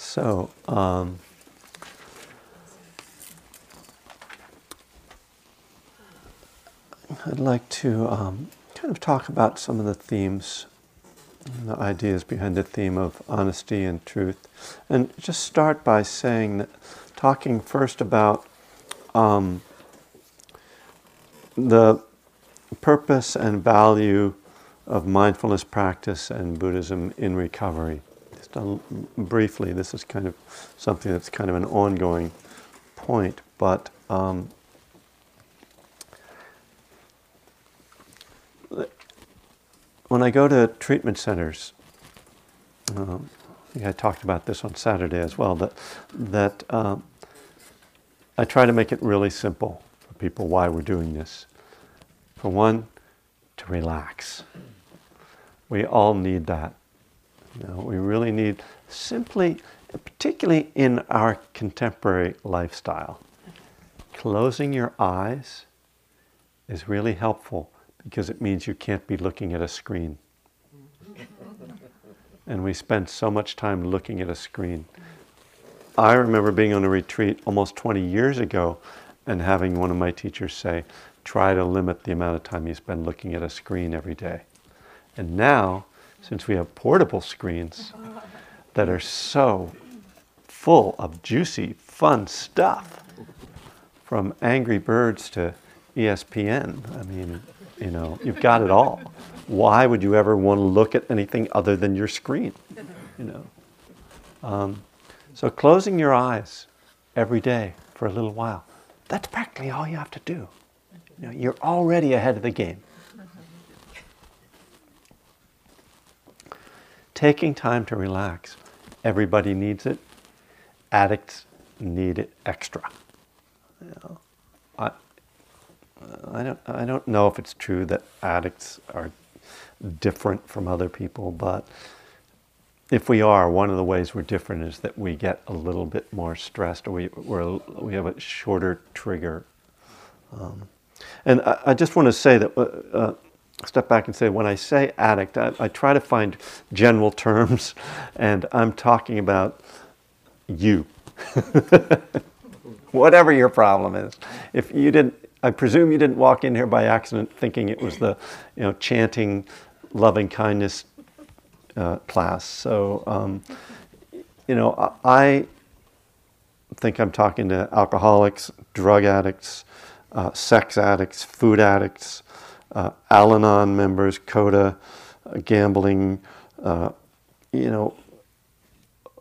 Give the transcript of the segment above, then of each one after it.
So, um, I'd like to um, kind of talk about some of the themes, the ideas behind the theme of honesty and truth. And just start by saying that, talking first about um, the purpose and value of mindfulness practice and Buddhism in recovery. Just briefly, this is kind of something that's kind of an ongoing point, but um, when I go to treatment centers, um, I, I talked about this on Saturday as well, that, that um, I try to make it really simple for people why we're doing this. For one, to relax. We all need that. You know, we really need simply, particularly in our contemporary lifestyle, closing your eyes is really helpful because it means you can't be looking at a screen. and we spend so much time looking at a screen. I remember being on a retreat almost 20 years ago and having one of my teachers say, try to limit the amount of time you spend looking at a screen every day. And now, since we have portable screens that are so full of juicy, fun stuff, from Angry Birds to ESPN, I mean, you know, you've got it all. Why would you ever want to look at anything other than your screen? You know. Um, so closing your eyes every day for a little while, that's practically all you have to do. You know, you're already ahead of the game. Taking time to relax. Everybody needs it. Addicts need it extra. You know, I, I don't, I don't know if it's true that addicts are different from other people, but if we are, one of the ways we're different is that we get a little bit more stressed, or we we have a shorter trigger. Um, and I, I, just want to say that, uh, uh, step back and say, when I say addict, I, I try to find general terms, and I'm talking about you. Whatever your problem is. If you didn't, I presume you didn't walk in here by accident thinking it was the, you know, chanting loving kindness uh, class. So, um, you know, I think I'm talking to alcoholics, drug addicts, uh, sex addicts, food addicts, uh, Al Anon members, CODA, uh, gambling, uh, you know,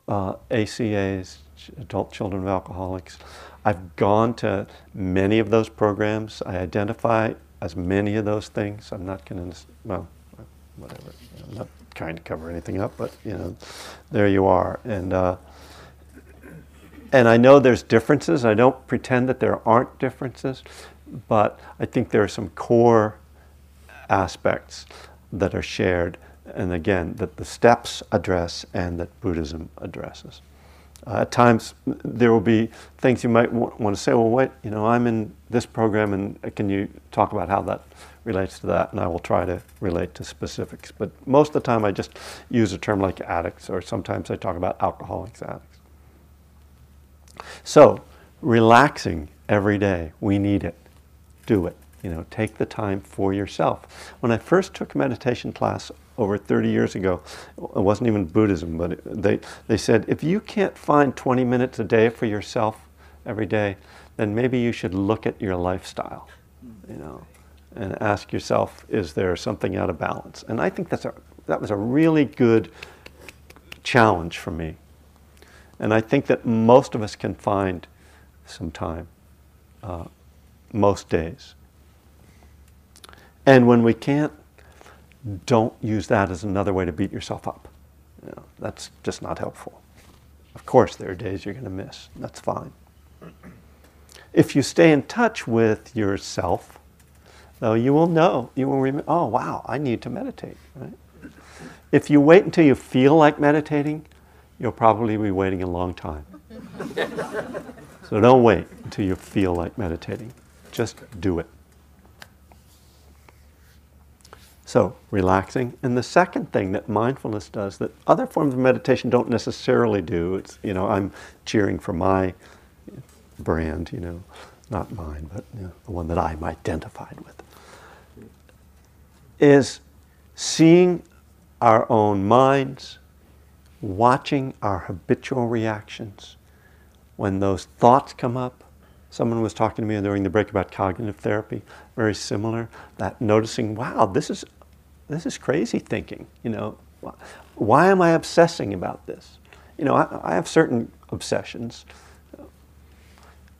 uh, ACAs, adult children of alcoholics. I've gone to many of those programs. I identify as many of those things. I'm not going to, well, whatever. I'm not trying to cover anything up, but you know, there you are. And uh, and I know there's differences. I don't pretend that there aren't differences, but I think there are some core aspects that are shared, and again, that the steps address and that Buddhism addresses. Uh, at times, there will be things you might w- want to say, well, wait, you know, I'm in this program, and can you talk about how that relates to that? And I will try to relate to specifics. But most of the time, I just use a term like addicts, or sometimes I talk about alcoholics, addicts. So, relaxing every day, we need it. Do it. You know, take the time for yourself. When I first took a meditation class over 30 years ago. It wasn't even Buddhism, but they, they said if you can't find 20 minutes a day for yourself every day, then maybe you should look at your lifestyle, you know, and ask yourself, is there something out of balance? And I think that's a, that was a really good challenge for me. And I think that most of us can find some time, uh, most days. And when we can't, don't use that as another way to beat yourself up. You know, that's just not helpful. Of course, there are days you're going to miss. That's fine. If you stay in touch with yourself, though, you will know, you will remember, oh, wow, I need to meditate. Right? If you wait until you feel like meditating, you'll probably be waiting a long time. so don't wait until you feel like meditating. Just do it. So, relaxing. And the second thing that mindfulness does that other forms of meditation don't necessarily do, it's, you know, I'm cheering for my brand, you know, not mine, but you know, the one that I'm identified with, is seeing our own minds, watching our habitual reactions. When those thoughts come up, someone was talking to me during the break about cognitive therapy, very similar, that noticing, wow, this is, this is crazy thinking, you know, why am I obsessing about this? You know, I, I have certain obsessions.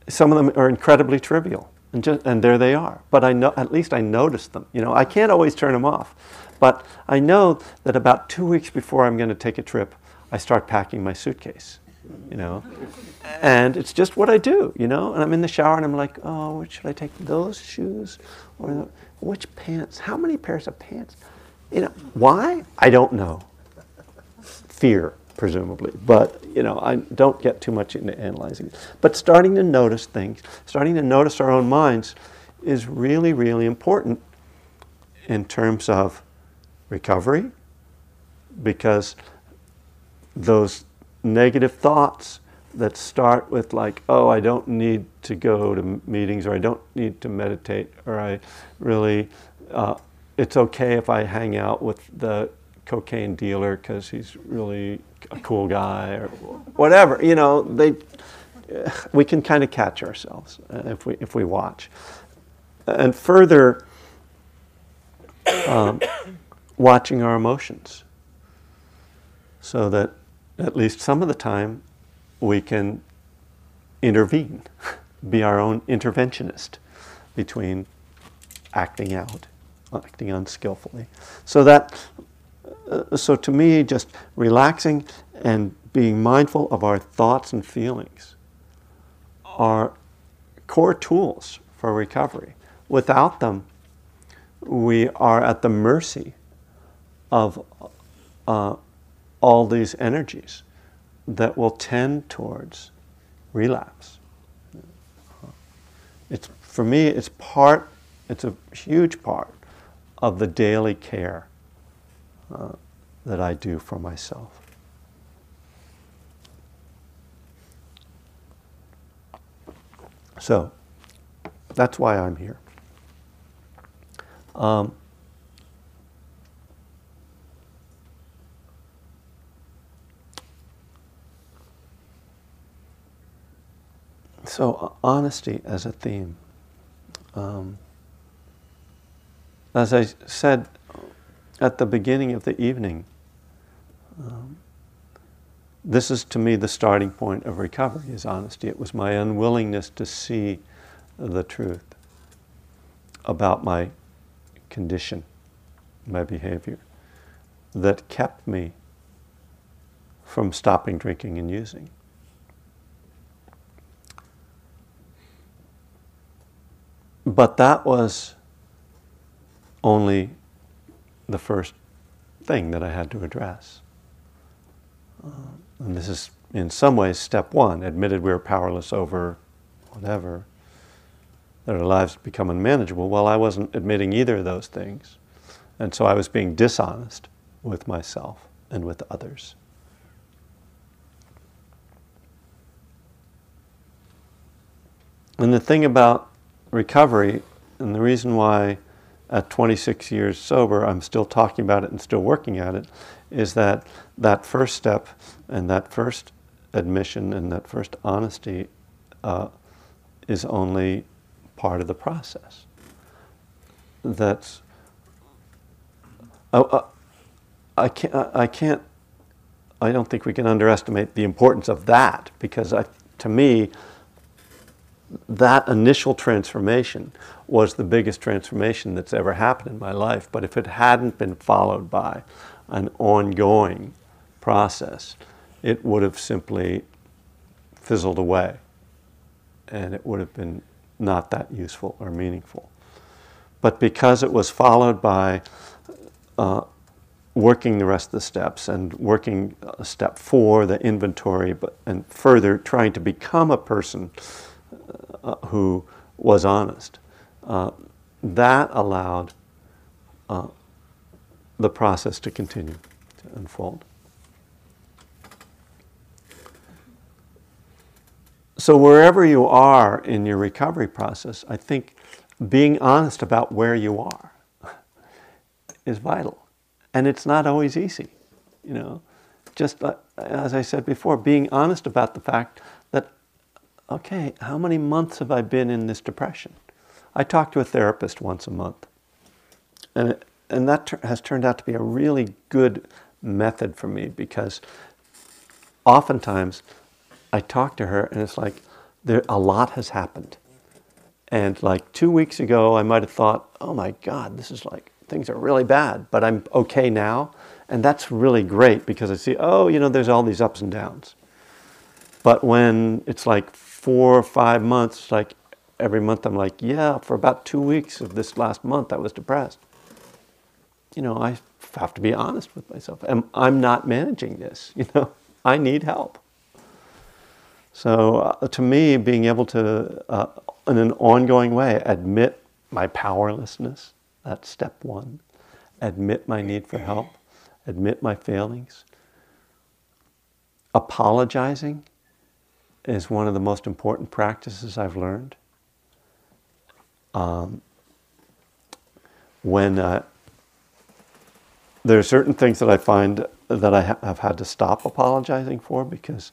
Some of them are incredibly trivial, and, just, and there they are. But I know, at least I notice them. You know, I can't always turn them off. But I know that about two weeks before I'm going to take a trip, I start packing my suitcase. You know, and it's just what I do. You know, and I'm in the shower and I'm like, oh, should I take? Those shoes or which pants? How many pairs of pants? You know, why? I don't know. Fear presumably. But you know, I don't get too much into analyzing it. But starting to notice things, starting to notice our own minds, is really, really important in terms of recovery, because those negative thoughts that start with like, oh, I don't need to go to meetings, or I don't need to meditate, or I really, uh, it's okay if I hang out with the cocaine dealer because he's really a cool guy or whatever. You know, they we can kind of catch ourselves uh, if we if we watch. And further, um, watching our emotions, so that at least some of the time we can intervene, be our own interventionist between acting out, acting unskillfully, so that uh, so to me, just relaxing and being mindful of our thoughts and feelings are core tools for recovery. Without them, we are at the mercy of uh, all these energies that will tend towards relapse. It's, for me, it's part, it's a huge part of the daily care uh, that I do for myself. So, that's why I'm here. Um, so, honesty as a theme. Um, as I said at the beginning of the evening. Um, this is to me the starting point of recovery is honesty. It was my unwillingness to see the truth about my condition, my behavior, that kept me from stopping drinking and using. But that was only the first thing that I had to address. Uh, and this is, in some ways, step one. Admitted we were powerless over whatever, that our lives become unmanageable. Well, I wasn't admitting either of those things. And so I was being dishonest with myself and with others. And the thing about recovery, and the reason why at 26 years sober, I'm still talking about it and still working at it, is that that first step and that first admission and that first honesty uh, is only part of the process. That's I, I, can't, I can't, I don't think we can underestimate the importance of that because I, to me, that initial transformation was the biggest transformation that's ever happened in my life. But if it hadn't been followed by an ongoing process, it would have simply fizzled away and it would have been not that useful or meaningful. But because it was followed by uh, working the rest of the steps and working step four, the inventory, but, and further trying to become a person uh, who was honest, uh, that allowed uh, the process to continue to unfold. So, wherever you are in your recovery process, I think being honest about where you are is vital. And it's not always easy, you know. Just uh, as I said before, being honest about the fact okay, how many months have I been in this depression? I talk to a therapist once a month. And, it, and that ter- has turned out to be a really good method for me because oftentimes I talk to her and it's like there, a lot has happened. And like two weeks ago, I might have thought, oh my God, this is like, things are really bad, but I'm okay now. And that's really great because I see, oh, you know, there's all these ups and downs. But when it's like four or five months, like every month, I'm like, yeah, for about two weeks of this last month, I was depressed. You know, I have to be honest with myself. I'm not managing this, you know, I need help. So, uh, to me, being able to, uh, in an ongoing way, admit my powerlessness, that's step one. Admit my need for help, admit my failings. Apologizing is one of the most important practices I've learned. Um, when uh, there are certain things that I find that I ha- have had to stop apologizing for because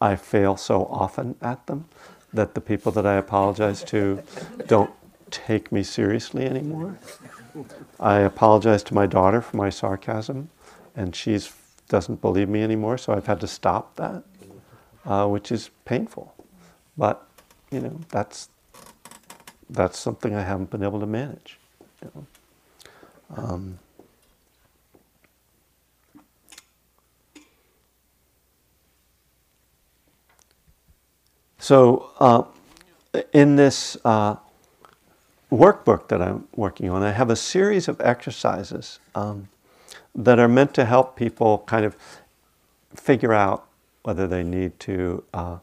I fail so often at them that the people that I apologize to don't take me seriously anymore. I apologize to my daughter for my sarcasm, and she doesn't believe me anymore, so I've had to stop that, uh, which is painful. But, you know, that's, that's something I haven't been able to manage. You know? um, So, uh, in this uh, workbook that I'm working on, I have a series of exercises um, that are meant to help people kind of figure out whether they need to uh,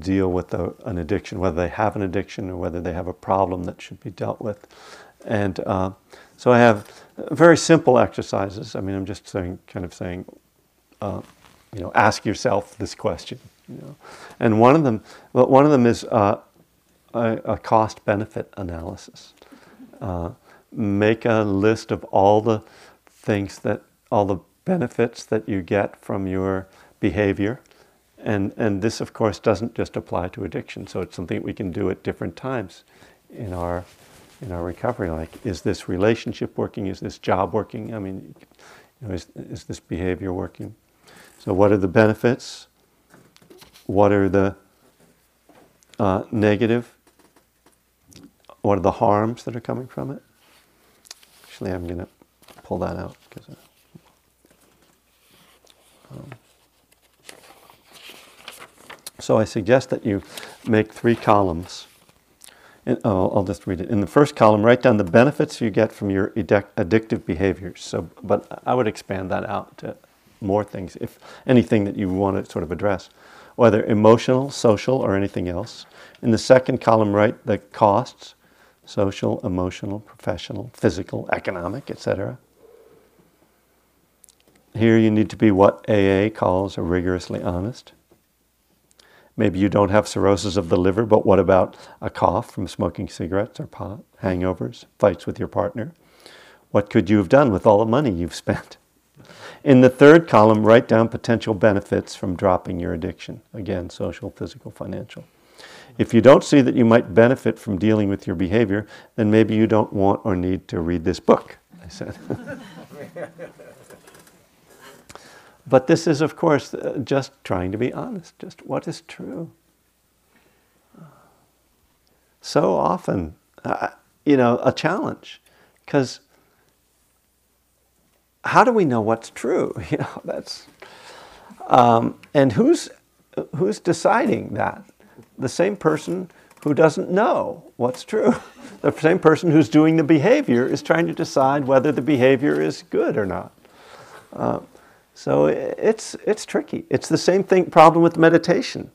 deal with a, an addiction, whether they have an addiction or whether they have a problem that should be dealt with. And uh, so I have very simple exercises. I mean, I'm just saying, kind of saying, uh, you know, ask yourself this question. You know? And one of them, well, one of them is uh, a, a cost-benefit analysis. Uh, make a list of all the things that, all the benefits that you get from your behavior. And, and this, of course, doesn't just apply to addiction. So it's something we can do at different times in our, in our recovery. Like, is this relationship working? Is this job working? I mean, you know, is, is this behavior working? So, what are the benefits? What are the uh, negative? What are the harms that are coming from it? Actually, I'm going to pull that out because. So I suggest that you make three columns. In, oh, I'll just read it. In the first column, write down the benefits you get from your addictive behaviors. So, but I would expand that out to more things, if anything that you want to sort of address, whether emotional, social, or anything else. In the second column, write the costs social, emotional, professional, physical, economic, etc. Here you need to be what AA calls rigorously honest. Maybe you don't have cirrhosis of the liver, but what about a cough from smoking cigarettes or pot, hangovers, fights with your partner? What could you have done with all the money you've spent? In the third column, write down potential benefits from dropping your addiction. Again, social, physical, financial. If you don't see that you might benefit from dealing with your behavior, then maybe you don't want or need to read this book, I said. but this is, of course, uh, just trying to be honest, just what is true. So often, uh, you know, a challenge, because how do we know what's true? You know, that's um, and who's who's deciding that? The same person who doesn't know what's true. The same person who's doing the behavior is trying to decide whether the behavior is good or not. Uh, so it's it's tricky. It's the same thing problem with meditation.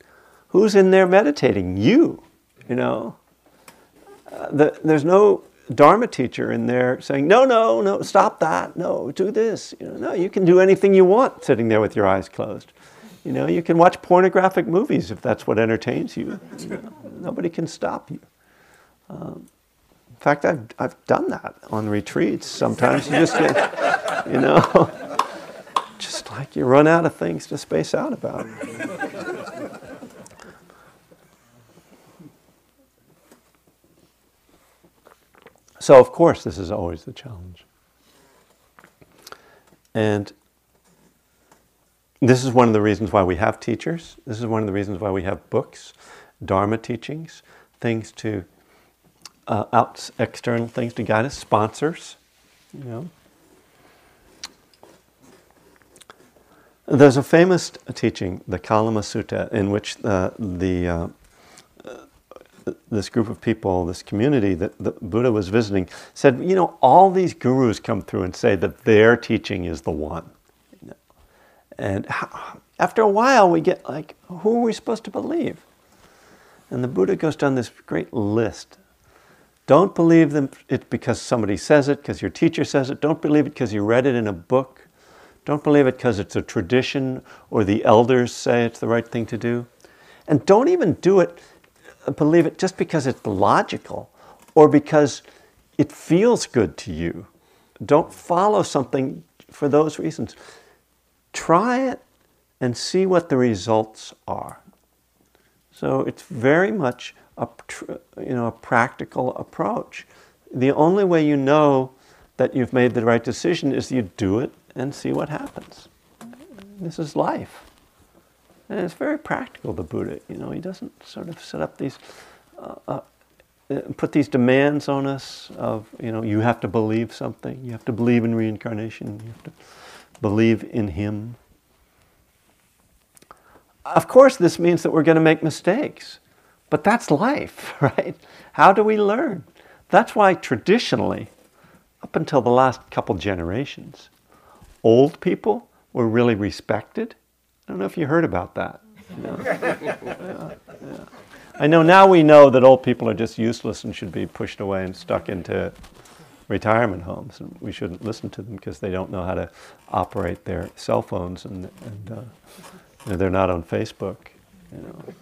Who's in there meditating? You. You know. Uh, the, there's no Dharma teacher in there saying, no, no, no, stop that. No, do this. You know, no, you can do anything you want sitting there with your eyes closed. You know, you can watch pornographic movies if that's what entertains you. you know, nobody can stop you. Um, in fact, I've, I've done that on retreats. Sometimes you just get, you know, just like you run out of things to space out about. So, of course, this is always the challenge. And this is one of the reasons why we have teachers. This is one of the reasons why we have books, Dharma teachings, things to, uh, out, external things to guide us, sponsors, you know. There's a famous teaching, the Kalama Sutta, in which uh, the uh, this group of people, this community that the Buddha was visiting, said, you know, all these gurus come through and say that their teaching is the one. And after a while, we get like, who are we supposed to believe? And the Buddha goes down this great list. Don't believe them it because somebody says it, because your teacher says it. Don't believe it because you read it in a book. Don't believe it because it's a tradition or the elders say it's the right thing to do. And don't even do it uh, believe it just because it's logical or because it feels good to you. Don't follow something for those reasons. Try it and see what the results are. So it's very much a, you know, a practical approach. The only way you know that you've made the right decision is you do it and see what happens. This is life. And it's very practical, the Buddha. You know, he doesn't sort of set up these, uh, uh, put these demands on us of, you know, you have to believe something. You have to believe in reincarnation. You have to believe in Him. Of course, this means that we're going to make mistakes. But that's life, right? How do we learn? That's why traditionally, up until the last couple generations, old people were really respected I don't know if you heard about that. yeah, yeah. I know now we know that old people are just useless and should be pushed away and stuck into retirement homes. And we shouldn't listen to them because they don't know how to operate their cell phones and, and uh, you know, they're not on Facebook. You know.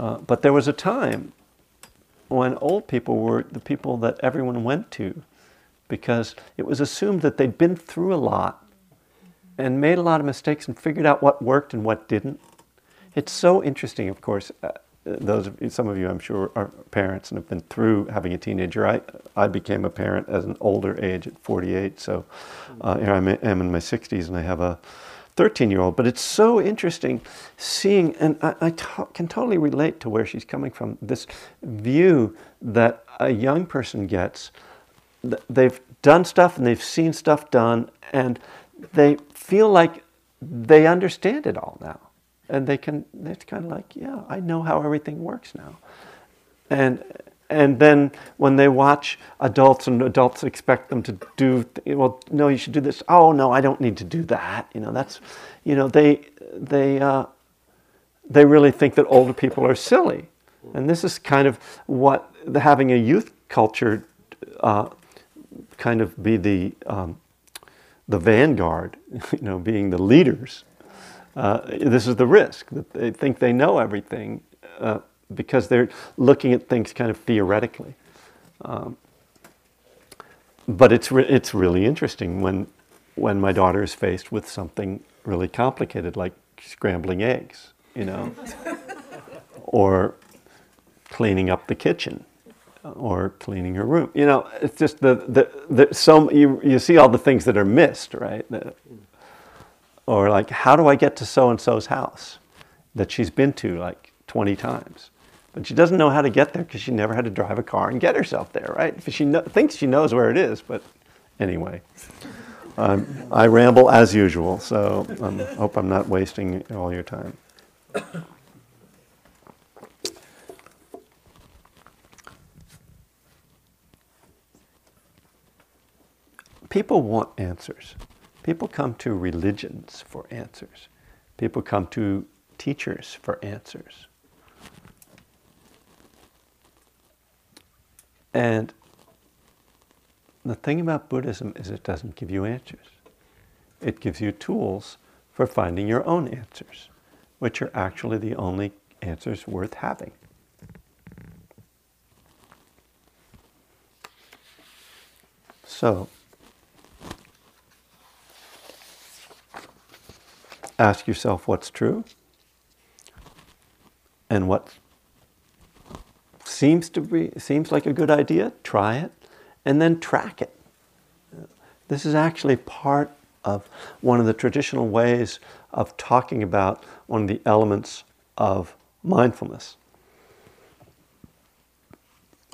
Uh, but there was a time when old people were the people that everyone went to because it was assumed that they'd been through a lot and made a lot of mistakes and figured out what worked and what didn't. It's so interesting, of course. Uh, those some of you, I'm sure, are parents and have been through having a teenager. I, I became a parent as an older age at 48, so uh, here I am in my 60s and I have a 13 year old. But it's so interesting seeing, and I, I can totally relate to where she's coming from this view that a young person gets. They've done stuff and they've seen stuff done, and they feel like they understand it all now. And they can, it's kind of like, yeah, I know how everything works now. And, and then when they watch adults and adults expect them to do, well, no, you should do this. Oh, no, I don't need to do that. You know, that's, you know, they, they, uh, they really think that older people are silly. And this is kind of what the, having a youth culture uh, kind of be the um, the vanguard, you know, being the leaders, uh, this is the risk that they think they know everything uh, because they're looking at things kind of theoretically. Um, but it's re- it's really interesting when when my daughter is faced with something really complicated like scrambling eggs, you know, or cleaning up the kitchen or cleaning her room. You know, it's just the, the, the some you, you see all the things that are missed, right? The, or like, how do I get to so and so's house that she's been to like 20 times? But she doesn't know how to get there because she never had to drive a car and get herself there, right? She know, thinks she knows where it is, but anyway. Um, I ramble as usual, so I um, hope I'm not wasting all your time. People want answers. People come to religions for answers. People come to teachers for answers. And the thing about Buddhism is it doesn't give you answers. It gives you tools for finding your own answers, which are actually the only answers worth having. So, ask yourself what's true and what seems to be seems like a good idea try it and then track it. This is actually part of one of the traditional ways of talking about one of the elements of mindfulness.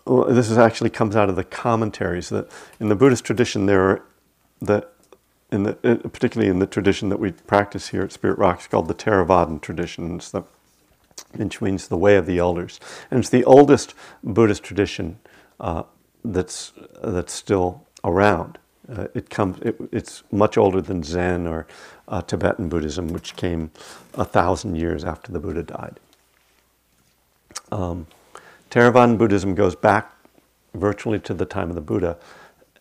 This is actually comes out of the commentaries that in the buddhist tradition there are the in the, uh, particularly in the tradition that we practice here at Spirit Rock, it's called the Theravadan tradition. It's the, which means the way of the elders, and it's the oldest Buddhist tradition uh, that's that's still around. Uh, it comes. It, it's much older than Zen or uh, Tibetan Buddhism, which came a thousand years after the Buddha died. Um, Theravadan Buddhism goes back virtually to the time of the Buddha,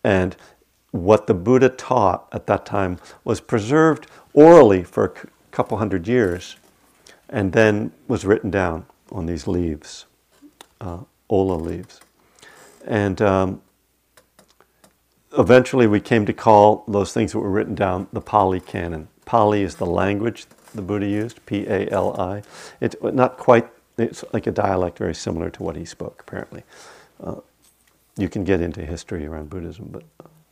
and what the Buddha taught at that time was preserved orally for a couple hundred years and then was written down on these leaves, uh, ola leaves. And um, eventually we came to call those things that were written down the Pali Canon. Pali is the language the Buddha used, P A L I. It's not quite, it's like a dialect very similar to what he spoke, apparently. Uh, you can get into history around Buddhism, but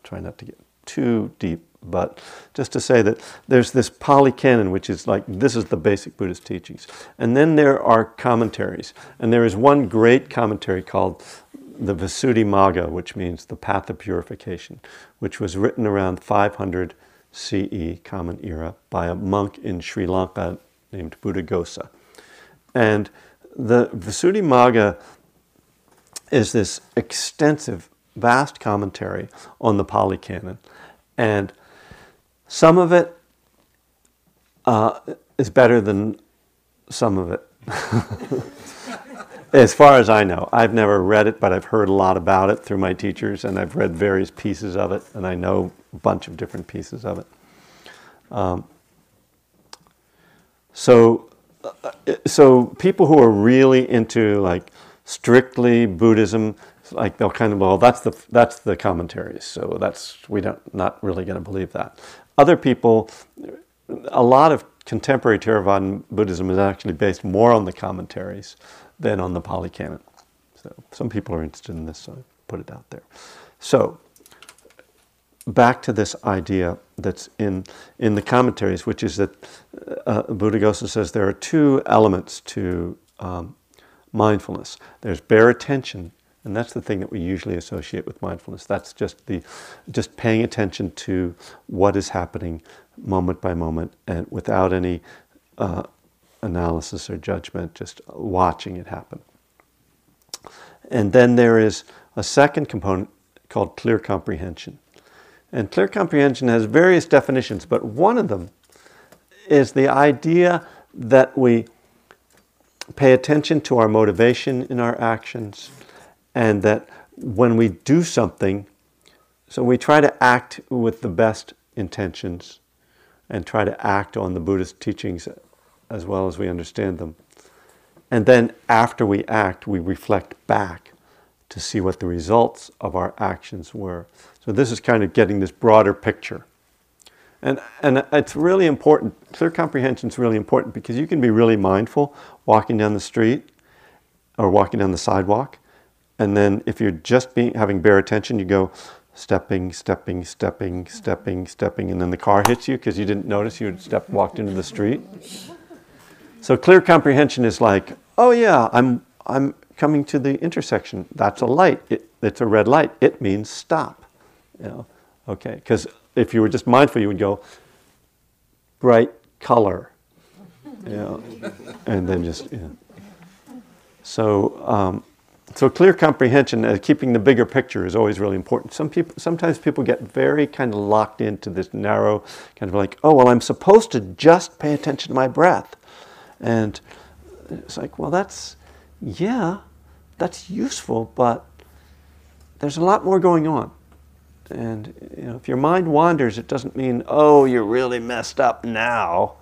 try not to get too deep, but just to say that there's this Pali Canon, which is like this is the basic Buddhist teachings. And then there are commentaries. And there is one great commentary called the Visuddhimagga, which means the path of purification, which was written around 500 CE, Common Era, by a monk in Sri Lanka named Buddhaghosa. And the Visuddhimagga is this extensive vast commentary on the Pali Canon. And some of it uh, is better than some of it. as far as I know, I've never read it, but I've heard a lot about it through my teachers, and I've read various pieces of it, and I know a bunch of different pieces of it. Um, so, uh, so people who are really into like strictly Buddhism, like they'll kind of well that's the that's the commentaries so that's we don't not really going to believe that. Other people a lot of contemporary Theravada Buddhism is actually based more on the commentaries than on the Pali Canon so some people are interested in this so I put it out there. So back to this idea that's in in the commentaries which is that uh, Buddhaghosa says there are two elements to um, mindfulness. There's bare attention and that's the thing that we usually associate with mindfulness. That's just the just paying attention to what is happening moment by moment and without any uh, analysis or judgment, just watching it happen. And then there is a second component called clear comprehension. And clear comprehension has various definitions, but one of them is the idea that we pay attention to our motivation in our actions and that when we do something, so we try to act with the best intentions and try to act on the Buddhist teachings as well as we understand them. And then after we act, we reflect back to see what the results of our actions were. So this is kind of getting this broader picture. And, and it's really important, clear comprehension is really important because you can be really mindful walking down the street or walking down the sidewalk and then if you're just being, having bare attention, you go stepping, stepping, stepping, stepping, stepping, and then the car hits you because you didn't notice you had stepped, walked into the street. So clear comprehension is like, oh yeah, I'm, I'm coming to the intersection. That's a light. It, it's a red light. It means stop. You know, okay. Because if you were just mindful, you would go bright color. You know, and then just, know. So, um, so clear comprehension, uh, keeping the bigger picture is always really important. Some people, sometimes people get very kind of locked into this narrow kind of like, oh, well, I'm supposed to just pay attention to my breath. And it's like, well, that's, yeah, that's useful, but there's a lot more going on. And you know, if your mind wanders, it doesn't mean, oh, you're really messed up now.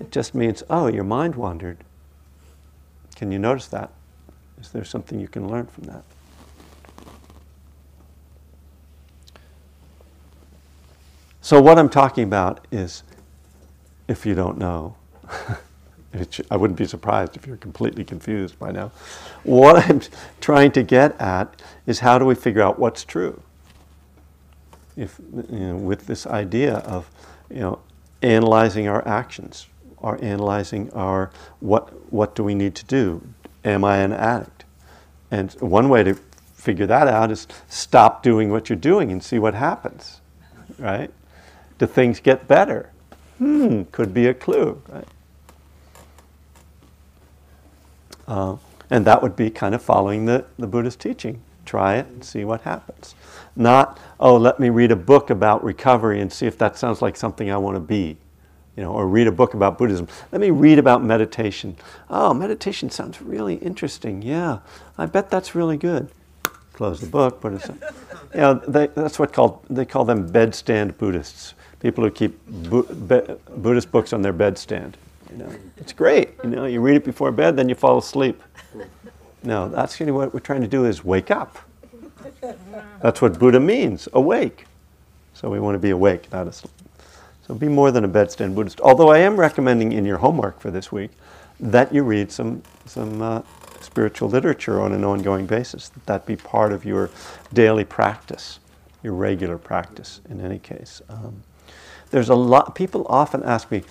It just means, oh, your mind wandered. Can you notice that? Is there something you can learn from that? So, what I'm talking about is, if you don't know, I wouldn't be surprised if you're completely confused by now. What I'm trying to get at is how do we figure out what's true? If, you know, with this idea of you know, analyzing our actions, or analyzing our what, what do we need to do? Am I an addict? And one way to figure that out is stop doing what you're doing and see what happens, right? Do things get better? Hmm, could be a clue, right? Uh, and that would be kind of following the, the Buddhist teaching. Try it and see what happens. Not, oh, let me read a book about recovery and see if that sounds like something I want to be. You know, or read a book about Buddhism. Let me read about meditation. Oh, meditation sounds really interesting. Yeah, I bet that's really good. Close the book, but it's, you know, they, that's what called, they call them bedstand Buddhists people who keep Bu- be- Buddhist books on their bedstand. You know, it's great. You know, you read it before bed, then you fall asleep. No, that's really what we're trying to do is wake up. That's what Buddha means, awake. So we want to be awake, not asleep. So be more than a bedstand Buddhist. Although I am recommending in your homework for this week that you read some some uh, spiritual literature on an ongoing basis. That that be part of your daily practice, your regular practice. In any case. Um, there's a lot, people often ask me,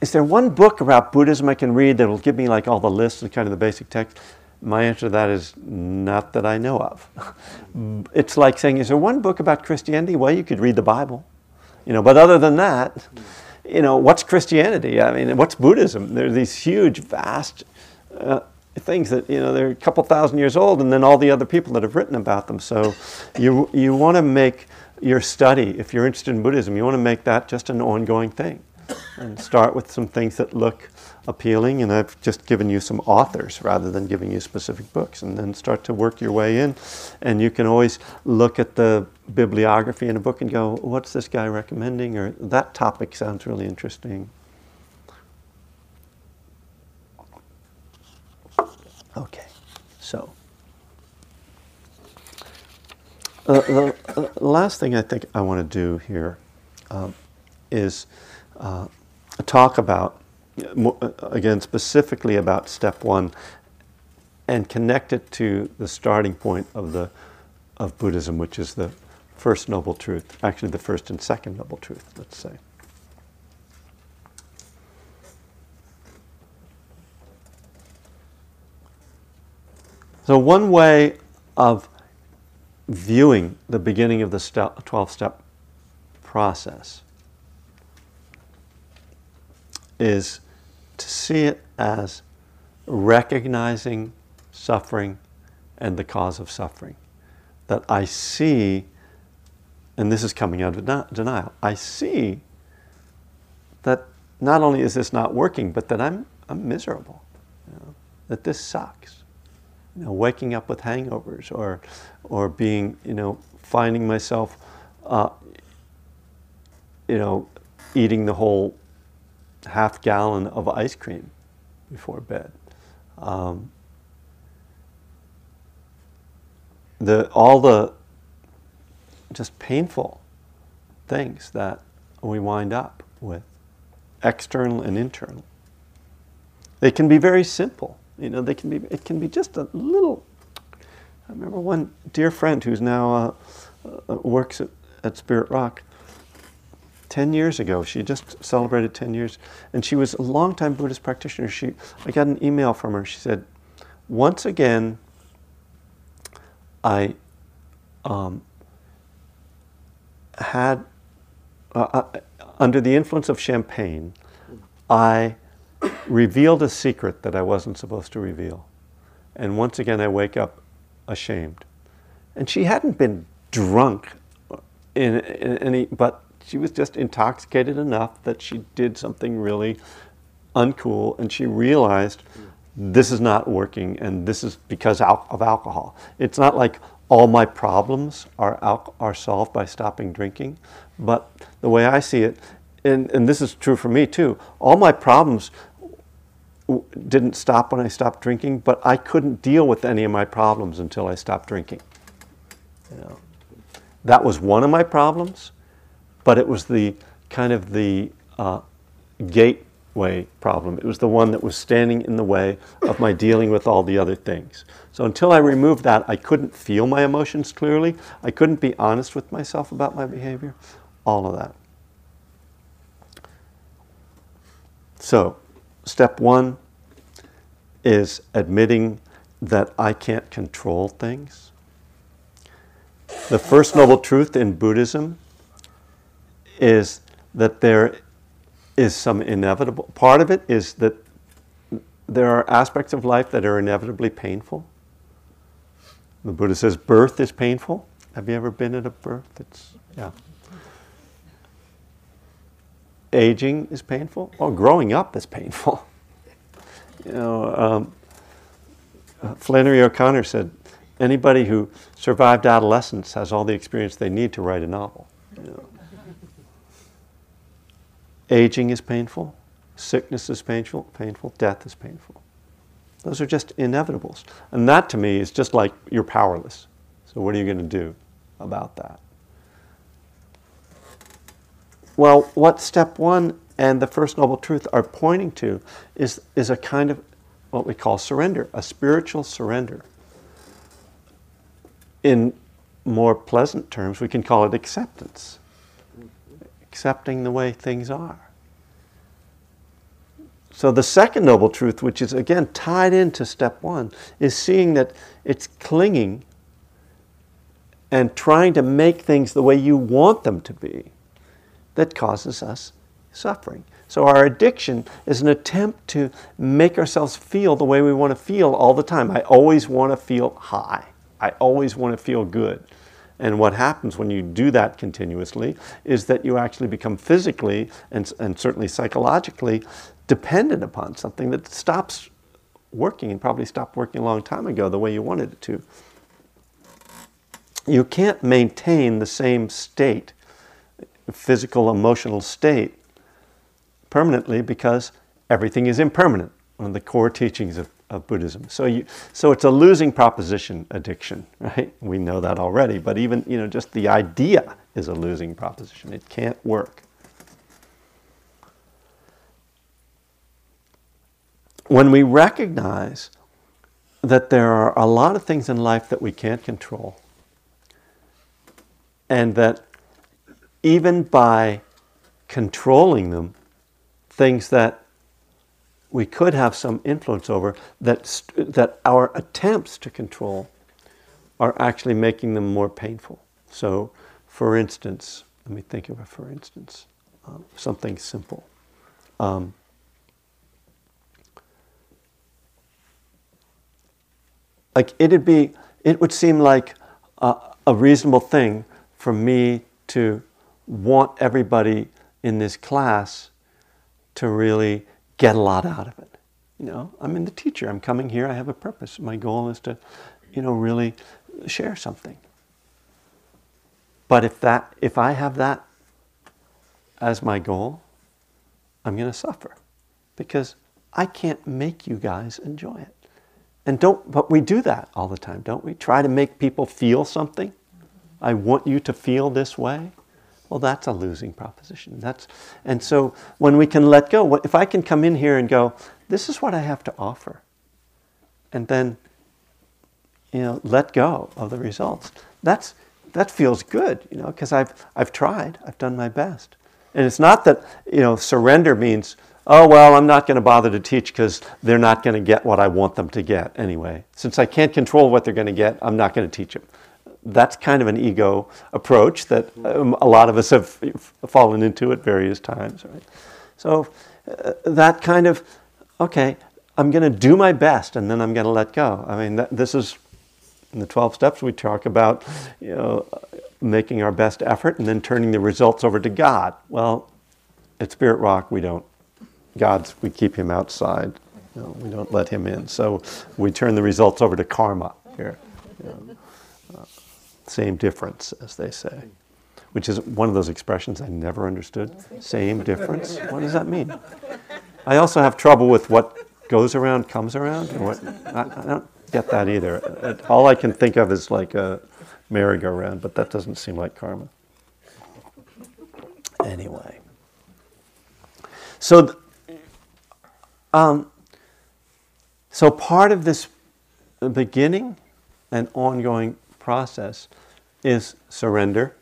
is there one book about Buddhism I can read that will give me like all the lists and kind of the basic text? My answer to that is not that I know of. it's like saying, is there one book about Christianity? Well, you could read the Bible. You know, but other than that, you know, what's Christianity? I mean, what's Buddhism? There are these huge, vast uh, things that, you know, they're a couple thousand years old, and then all the other people that have written about them. So you, you want to make your study, if you're interested in Buddhism, you want to make that just an ongoing thing. And start with some things that look appealing, and I've just given you some authors rather than giving you specific books, and then start to work your way in. And you can always look at the bibliography in a book and go, what's this guy recommending? Or that topic sounds really interesting. Okay, so. Uh, the uh, last thing I think I want to do here um, is uh, talk about, Uh, again, specifically about step one and connect it to the starting point of, the, of Buddhism, which is the first noble truth, actually, the first and second noble truth, let's say. So, one way of viewing the beginning of the 12 step process is to see it as recognizing suffering and the cause of suffering. That I see, and this is coming out of denial, I see that not only is this not working, but that I'm, I'm miserable, you know, that this sucks you know, waking up with hangovers or, or being, you know, finding myself, uh, you know, eating the whole half gallon of ice cream before bed. Um, the, all the just painful things that we wind up with, external and internal. They can be very simple. You know, they can be, it can be just a little. I remember one dear friend who's now uh, uh, works at, at Spirit Rock. 10 years ago, she just celebrated 10 years, and she was a longtime Buddhist practitioner. She, I got an email from her. She said, Once again, I um, had, uh, uh under the influence of champagne, I revealed a secret that I wasn't supposed to reveal. And once again, I wake up ashamed. And she hadn't been drunk in, in any, but she was just intoxicated enough that she did something really uncool and she realized this is not working and this is because of alcohol. It's not like all my problems are, al- are solved by stopping drinking. But the way I see it, and, and this is true for me too, all my problems w- didn't stop when I stopped drinking, but I couldn't deal with any of my problems until I stopped drinking. You know, that was one of my problems, but it was the kind of the uh, gateway problem. It was the one that was standing in the way of my dealing with all the other things. So until I removed that, I couldn't feel my emotions clearly. I couldn't be honest with myself about my behavior. All of that. So, step one is admitting that I can't control things. The first noble truth in Buddhism is that there is some inevitable, part of it is that there are aspects of life that are inevitably painful. The Buddha says birth is painful. Have you ever been at a birth? It's, yeah. Aging is painful. Well, growing up is painful. You know, um, Flannery O'Connor said, anybody who survived adolescence has all the experience they need to write a novel. You know. Aging is painful, sickness is painful, painful, death is painful. Those are just inevitables. And that to me is just like you're powerless. So what are you going to do about that? Well, what step one and the first noble truth are pointing to is, is a kind of what we call surrender, a spiritual surrender. In more pleasant terms, we can call it acceptance. Accepting the way things are. So, the second noble truth, which is again tied into step one, is seeing that it's clinging and trying to make things the way you want them to be that causes us suffering. So, our addiction is an attempt to make ourselves feel the way we want to feel all the time. I always want to feel high, I always want to feel good. And what happens when you do that continuously is that you actually become physically and, and certainly psychologically dependent upon something that stops working and probably stopped working a long time ago the way you wanted it to. You can't maintain the same state, physical, emotional state, permanently because everything is impermanent, one of the core teachings of, of Buddhism. So, you, so it's a losing proposition, addiction, right? We know that already, but even, you know, just the idea is a losing proposition. It can't work. when we recognize that there are a lot of things in life that we can't control, and that even by controlling them, things that we could have some influence over, that, that our attempts to control are actually making them more painful. So, for instance, let me think of a for instance, uh, something simple. Um, like it'd be, it would seem like a, a reasonable thing for me to want everybody in this class to really get a lot out of it. You know, I'm in the teacher. I'm coming here. I have a purpose. My goal is to, you know, really share something. But if that, if I have that as my goal, I'm going to suffer because I can't make you guys enjoy it. And don't, but we do that all the time, don't we? Try to make people feel something. I want you to feel this way. Well, that's a losing proposition. That's, and so when we can let go, if I can come in here and go, this is what I have to offer, and then, you know, let go of the results, that's, that feels good, you know, because I've, I've tried, I've done my best. And it's not that, you know, surrender means, oh, well, I'm not going to bother to teach because they're not going to get what I want them to get anyway. Since I can't control what they're going to get, I'm not going to teach them. That's kind of an ego approach that um, a lot of us have fallen into at various times, right? So uh, that kind of, okay, I'm going to do my best and then I'm going to let go. I mean, that, this is in the 12 steps we talk about, you know, making our best effort and then turning the results over to God. Well, at Spirit Rock, we don't God's, we keep him outside. You know, we don't let him in. So we turn the results over to karma here. You know. Same difference, as they say, which is one of those expressions I never understood. Same difference? What does that mean? I also have trouble with what goes around comes around. What, I, I don't get that either. All I can think of is like a merry-go-round, but that doesn't seem like karma. Anyway. So, um, so part of this beginning and ongoing process is surrender,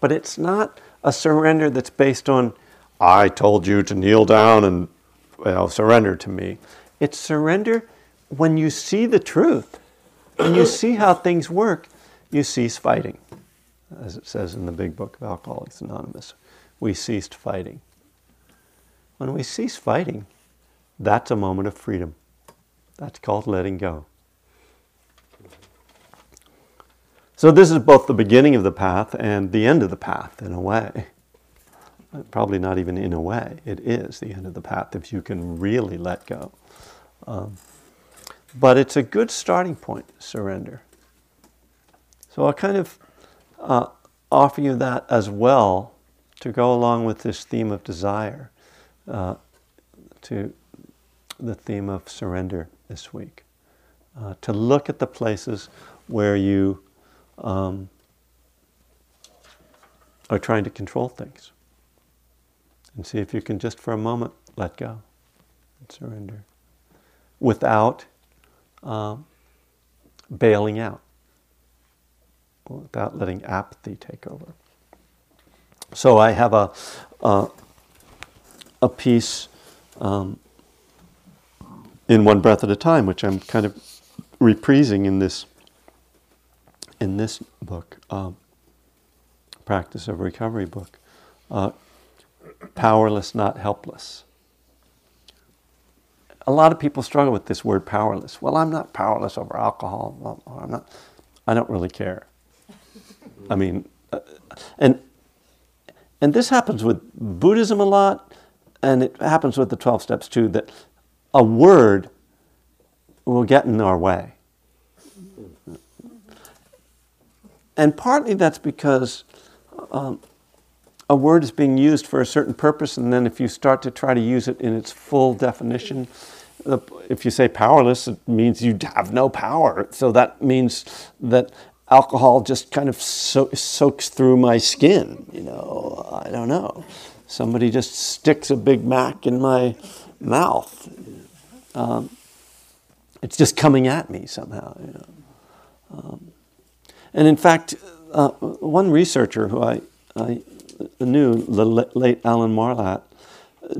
but it's not a surrender that's based on I told you to kneel down and surrender to me. It's surrender when you see the truth and you see how things work, you cease fighting. As it says in the big book of Alcoholics Anonymous, we ceased fighting. When we cease fighting, that's a moment of freedom. That's called letting go. So, this is both the beginning of the path and the end of the path, in a way. Probably not even in a way, it is the end of the path if you can really let go. Um, but it's a good starting point, surrender. So, I'll kind of uh, offer you that as well to go along with this theme of desire uh, to the theme of surrender this week. Uh, to look at the places where you um, are trying to control things. And see if you can just for a moment let go and surrender without um, bailing out, without letting apathy take over. So I have a, a, a piece um, in one breath at a time, which I'm kind of reprising in this in this book, um, Practice of Recovery book. Uh, powerless, not helpless. A lot of people struggle with this word powerless. Well, I'm not powerless over alcohol. Well, I'm not. I don't really care. I mean, uh, and and this happens with Buddhism a lot, and it happens with the 12 steps too, that a word will get in our way. And partly that's because um, a word is being used for a certain purpose, and then if you start to try to use it in its full definition, if you say powerless, it means you have no power. So that means that alcohol just kind of so- soaks through my skin. You know, I don't know. Somebody just sticks a Big Mac in my mouth. Um, it's just coming at me somehow. You know. Um, and in fact, uh, one researcher who I, I knew, the late Alan Marlatt,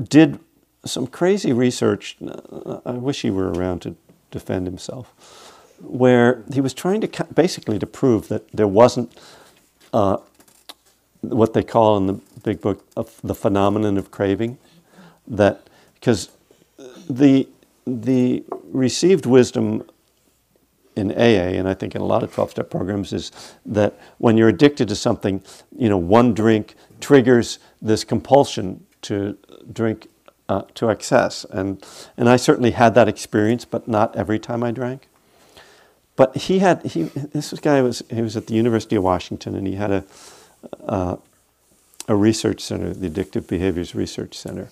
did some crazy research. Uh, I wish he were around to defend himself, where he was trying to basically to prove that there wasn't uh, what they call in the big book the phenomenon of craving, that because the the received wisdom in AA, and I think in a lot of 12 step programs, is that when you're addicted to something, you know, one drink triggers this compulsion to drink uh, to excess. And, and I certainly had that experience, but not every time I drank. But he had, he, this guy was, he was at the University of Washington, and he had a, uh, a research center, the Addictive Behaviors Research Center.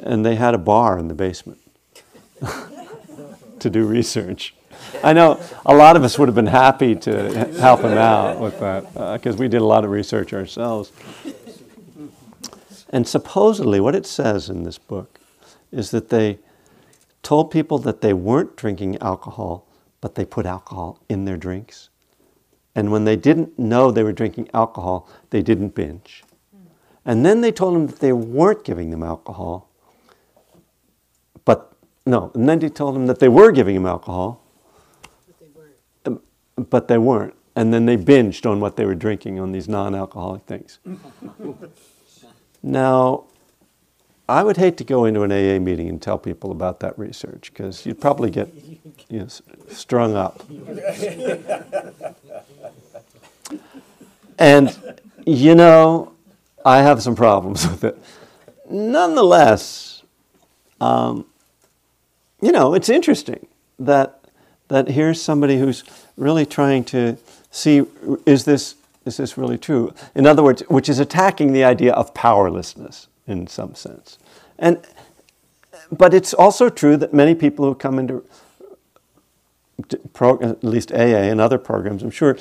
And they had a bar in the basement to do research. I know a lot of us would have been happy to help him out with that because uh, we did a lot of research ourselves. And supposedly, what it says in this book is that they told people that they weren't drinking alcohol, but they put alcohol in their drinks. And when they didn't know they were drinking alcohol, they didn't binge. And then they told them that they weren't giving them alcohol, but no, and then they told them that they were giving them alcohol, but they weren't. And then they binged on what they were drinking on these non alcoholic things. now, I would hate to go into an AA meeting and tell people about that research because you'd probably get you know, strung up. and, you know, I have some problems with it. Nonetheless, um, you know, it's interesting that, that here's somebody who's really trying to see, is this, is this really true? In other words, which is attacking the idea of powerlessness in some sense. And, but it's also true that many people who come into pro, at least AA and other programs, I'm sure,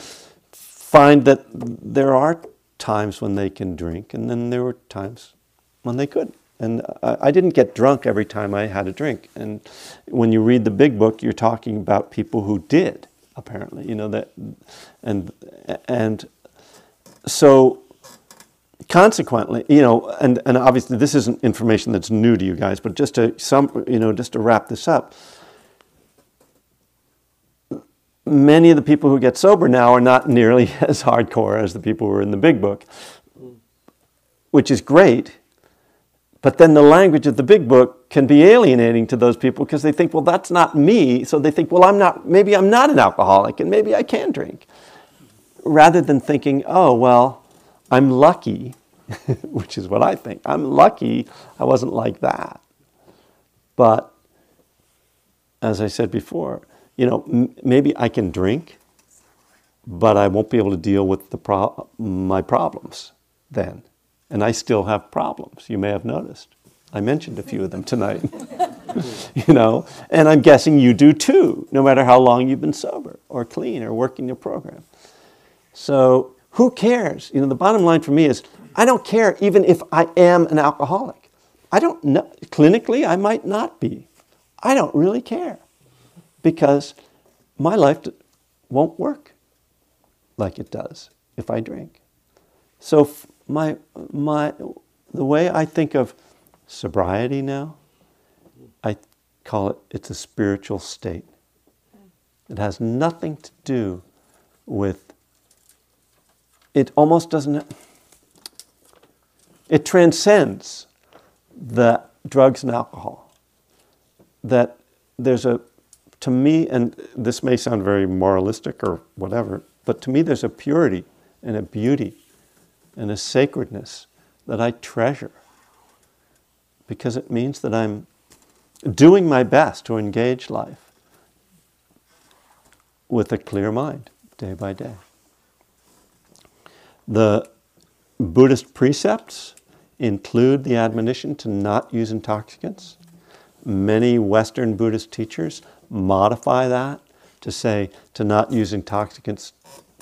find that there are times when they can drink, and then there were times when they couldn't. And I, I, didn't get drunk every time I had a drink. And when you read the big book, you're talking about people who did, apparently. You know that, and and so consequently, you know, and, and obviously this isn't information that's new to you guys, but just to some, you know, just to wrap this up, many of the people who get sober now are not nearly as hardcore as the people who are in the big book, which is great. But then the language of the big book can be alienating to those people because they think, well, that's not me. So they think, well, I'm not, maybe I'm not an alcoholic and maybe I can drink. Rather than thinking, oh, well, I'm lucky, which is what I think. I'm lucky I wasn't like that. But as I said before, you know, m- maybe I can drink, but I won't be able to deal with the pro- my problems then. And I still have problems, you may have noticed. I mentioned a few of them tonight. you know, and I'm guessing you do too, no matter how long you've been sober or clean or working your program. So, who cares? You know, the bottom line for me is I don't care even if I am an alcoholic. I don't know. Clinically, I might not be. I don't really care because my life won't work like it does if I drink. So my my the way I think of sobriety now, I call it it's a spiritual state. It has nothing to do with it almost doesn't it transcends the drugs and alcohol. That there's a to me, and this may sound very moralistic or whatever, but to me there's a purity and a beauty and a sacredness that I treasure because it means that I'm doing my best to engage life with a clear mind day by day. The Buddhist precepts include the admonition to not use intoxicants. Many Western Buddhist teachers modify that to say to not use intoxicants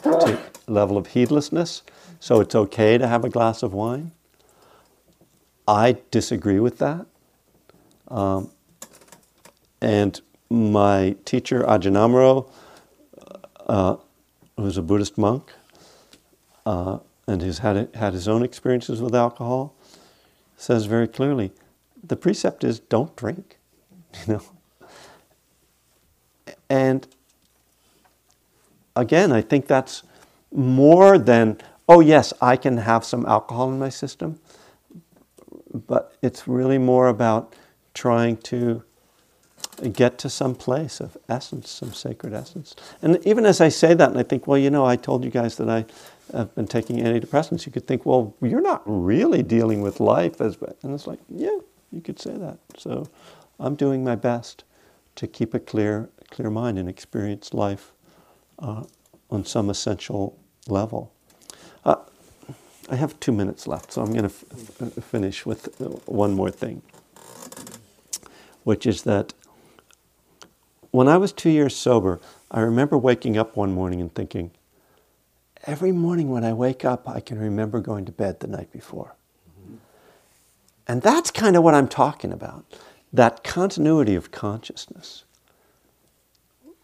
to level of heedlessness. So it's okay to have a glass of wine. I disagree with that. Um, and my teacher, Ajahn Amaro, uh, who's a Buddhist monk uh, and has had, had his own experiences with alcohol, says very clearly the precept is don't drink. You know, and again, I think that's more than, oh, yes, I can have some alcohol in my system, but it's really more about trying to get to some place of essence, some sacred essence. And even as I say that, and I think, well, you know, I told you guys that I have been taking antidepressants, you could think, well, you're not really dealing with life as, and it's like, yeah, you could say that. So I'm doing my best to keep a clear clear mind and experience life uh, on some essential level. Uh, I have two minutes left, so I'm going to f- finish with one more thing, which is that when I was two years sober, I remember waking up one morning and thinking, every morning when I wake up, I can remember going to bed the night before. And that's kind of what I'm talking about that continuity of consciousness.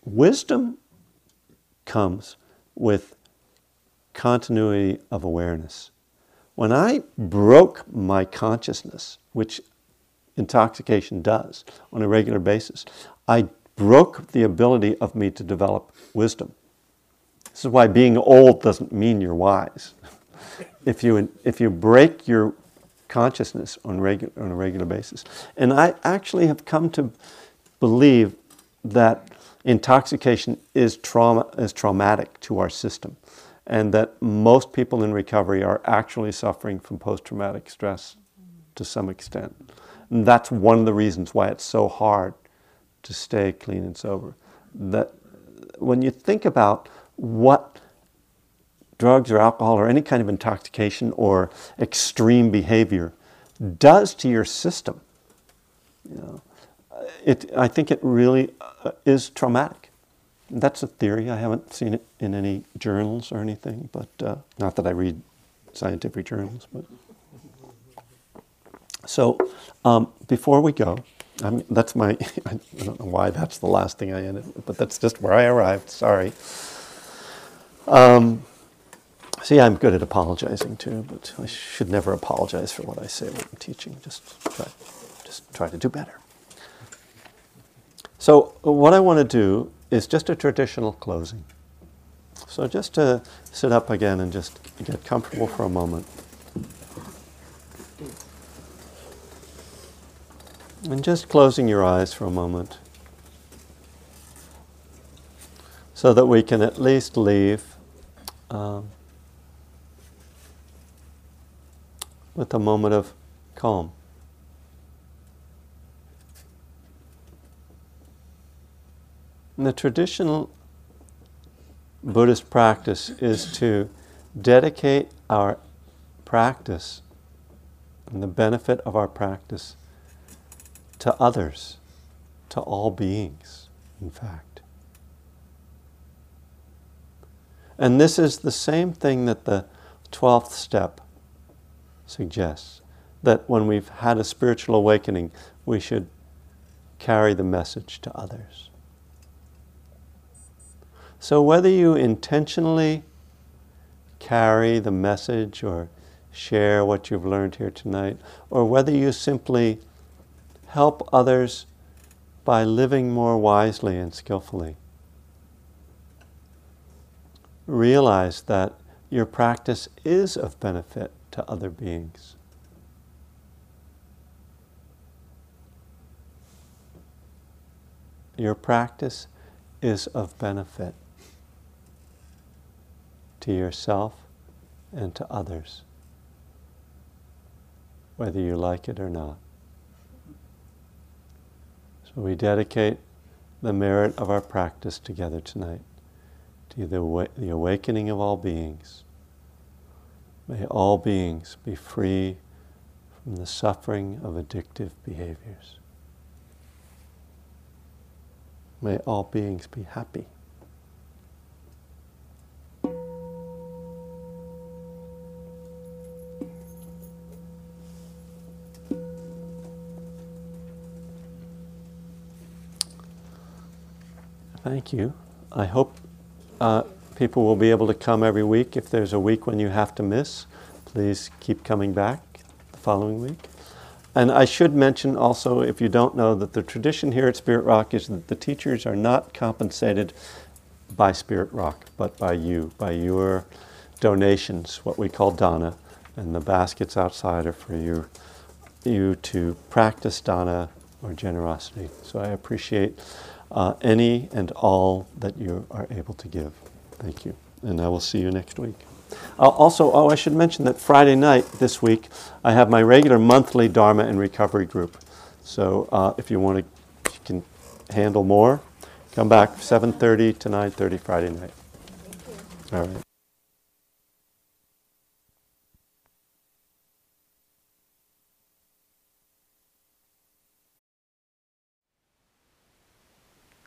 Wisdom comes with continuity of awareness. When I broke my consciousness, which intoxication does on a regular basis, I broke the ability of me to develop wisdom. This is why being old doesn't mean you're wise. if, you, if you break your consciousness on, regu- on a regular basis. And I actually have come to believe that intoxication is, trauma, is traumatic to our system, and that most people in recovery are actually suffering from post traumatic stress to some extent. And that's one of the reasons why it's so hard to stay clean and sober. That when you think about what drugs or alcohol or any kind of intoxication or extreme behavior does to your system, you know, it, I think it really uh, is traumatic. That's a theory. I haven't seen it in any journals or anything, but uh, not that I read scientific journals. But so um, before we go, I mean, that's my. I don't know why that's the last thing I ended, but that's just where I arrived. Sorry. Um, see, I'm good at apologizing too, but I should never apologize for what I say when I'm teaching. Just try, just try to do better. So, what I want to do is just a traditional closing. So, just to sit up again and just get comfortable for a moment. And just closing your eyes for a moment so that we can at least leave um, with a moment of calm. The traditional Buddhist practice is to dedicate our practice and the benefit of our practice to others, to all beings, in fact. And this is the same thing that the 12th step suggests that when we've had a spiritual awakening, we should carry the message to others. So, whether you intentionally carry the message or share what you've learned here tonight, or whether you simply help others by living more wisely and skillfully, realize that your practice is of benefit to other beings. Your practice is of benefit to yourself and to others, whether you like it or not. So we dedicate the merit of our practice together tonight to the, the awakening of all beings. May all beings be free from the suffering of addictive behaviors. May all beings be happy. Thank you. I hope uh, people will be able to come every week. If there's a week when you have to miss, please keep coming back the following week. And I should mention also, if you don't know, that the tradition here at Spirit Rock is that the teachers are not compensated by Spirit Rock, but by you, by your donations, what we call dana, and the baskets outside are for you, you to practice dana or generosity. So I appreciate uh, any and all that you are able to give. Thank you. And I will see you next week. Uh, also, oh, I should mention that Friday night this week, I have my regular monthly Dharma and Recovery group. So uh, if you want to, you can handle more, come back 7.30 to 9.30 Friday night. All right.